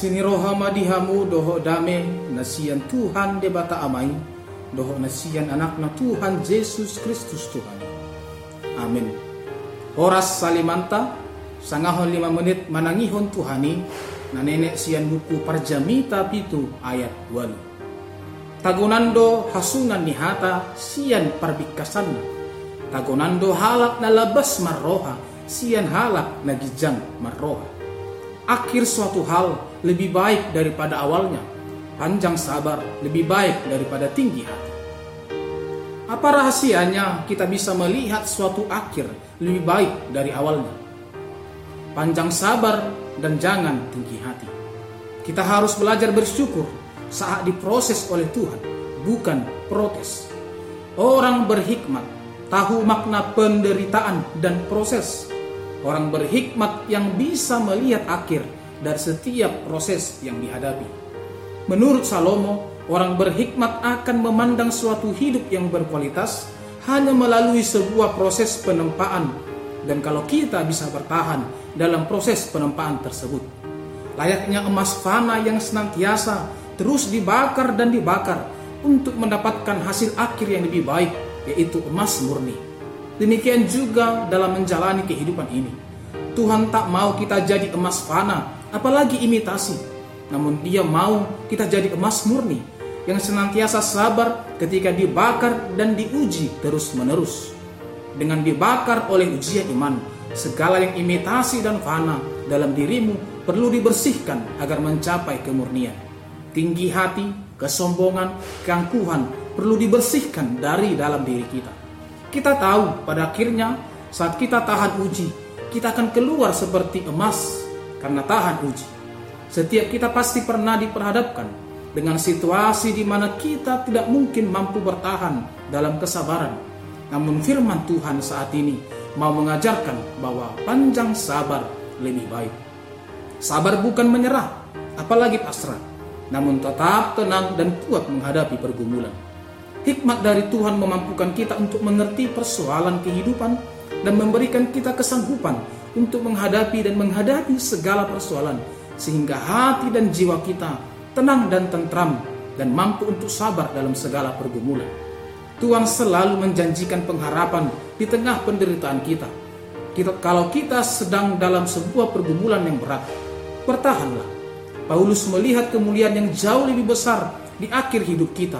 Asini roha madihamu doho dame nasian Tuhan debata amai doho nasian anak na Tuhan Yesus Kristus Tuhan. Amin. Horas salimanta sangahon lima menit manangihon Tuhani na nenek sian buku parjamita pitu ayat walu. Tagunando hasunan nihata sian parbikasan Tagunando halak na labas marroha sian halak na gijang marroha. Akhir suatu hal lebih baik daripada awalnya. Panjang sabar lebih baik daripada tinggi hati. Apa rahasianya kita bisa melihat suatu akhir lebih baik dari awalnya? Panjang sabar dan jangan tinggi hati. Kita harus belajar bersyukur saat diproses oleh Tuhan, bukan protes. Orang berhikmat tahu makna penderitaan dan proses. Orang berhikmat yang bisa melihat akhir dari setiap proses yang dihadapi. Menurut Salomo, orang berhikmat akan memandang suatu hidup yang berkualitas hanya melalui sebuah proses penempaan dan kalau kita bisa bertahan dalam proses penempaan tersebut. Layaknya emas fana yang senantiasa terus dibakar dan dibakar untuk mendapatkan hasil akhir yang lebih baik, yaitu emas murni. Demikian juga dalam menjalani kehidupan ini. Tuhan tak mau kita jadi emas fana apalagi imitasi. Namun dia mau kita jadi emas murni yang senantiasa sabar ketika dibakar dan diuji terus-menerus. Dengan dibakar oleh ujian iman, segala yang imitasi dan fana dalam dirimu perlu dibersihkan agar mencapai kemurnian. Tinggi hati, kesombongan, keangkuhan perlu dibersihkan dari dalam diri kita. Kita tahu pada akhirnya saat kita tahan uji, kita akan keluar seperti emas karena tahan uji. Setiap kita pasti pernah diperhadapkan dengan situasi di mana kita tidak mungkin mampu bertahan dalam kesabaran. Namun firman Tuhan saat ini mau mengajarkan bahwa panjang sabar lebih baik. Sabar bukan menyerah, apalagi pasrah, namun tetap tenang dan kuat menghadapi pergumulan. Hikmat dari Tuhan memampukan kita untuk mengerti persoalan kehidupan dan memberikan kita kesanggupan untuk menghadapi dan menghadapi segala persoalan sehingga hati dan jiwa kita tenang dan tentram dan mampu untuk sabar dalam segala pergumulan. Tuhan selalu menjanjikan pengharapan di tengah penderitaan kita. kita. Kalau kita sedang dalam sebuah pergumulan yang berat, bertahanlah. Paulus melihat kemuliaan yang jauh lebih besar di akhir hidup kita,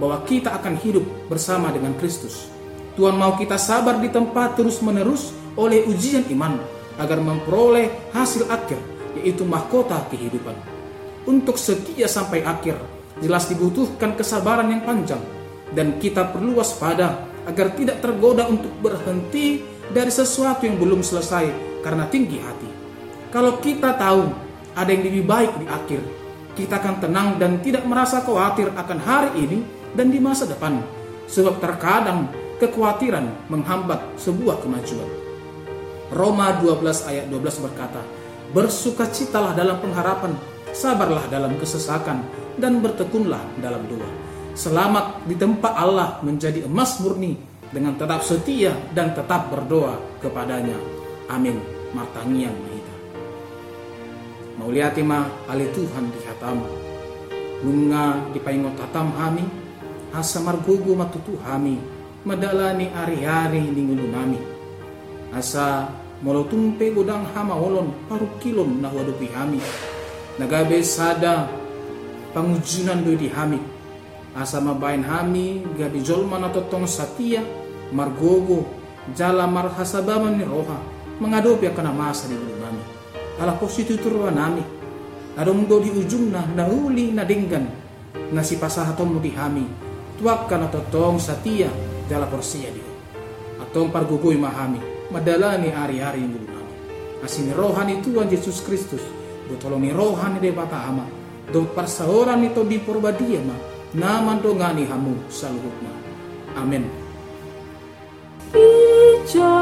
bahwa kita akan hidup bersama dengan Kristus. Tuhan mau kita sabar di tempat terus-menerus oleh ujian iman agar memperoleh hasil akhir yaitu mahkota kehidupan. Untuk setia sampai akhir jelas dibutuhkan kesabaran yang panjang dan kita perlu waspada agar tidak tergoda untuk berhenti dari sesuatu yang belum selesai karena tinggi hati. Kalau kita tahu ada yang lebih baik di akhir, kita akan tenang dan tidak merasa khawatir akan hari ini dan di masa depan. Sebab terkadang kekhawatiran menghambat sebuah kemajuan. Roma 12 ayat 12 berkata, Bersukacitalah dalam pengharapan, sabarlah dalam kesesakan, dan bertekunlah dalam doa. Selamat di tempat Allah menjadi emas murni dengan tetap setia dan tetap berdoa kepadanya. Amin. Martangian Mahita. Mauliatima ali Tuhan di hatama. Nunga di paingot hatam hami, asa margugu matutu hami, madalani ari-ari ningulu nami. Asa molotumpe godang hama olon paru kilom na wadupi hami. Nagabe sada pangujunan do di hami. Asa mabain hami gabi jolma na totong satia margogo jala marhasabaman ni roha mengadopi akan masa di nami. Ala positu turwa nami. Adong do di ujung na nauli na dinggan na si pasahatom hami. Tuwak ka na totong satia jala porsiya di. Atong pargugoy mahami madala ni ari-ari yang bulu nami. Asin rohan itu Tuhan Yesus Kristus. Botolong ni rohan ni bata ama. Do parsaoran ito di porbadia ma. Naman do ngani hamu saluhut na. Amin. Ijami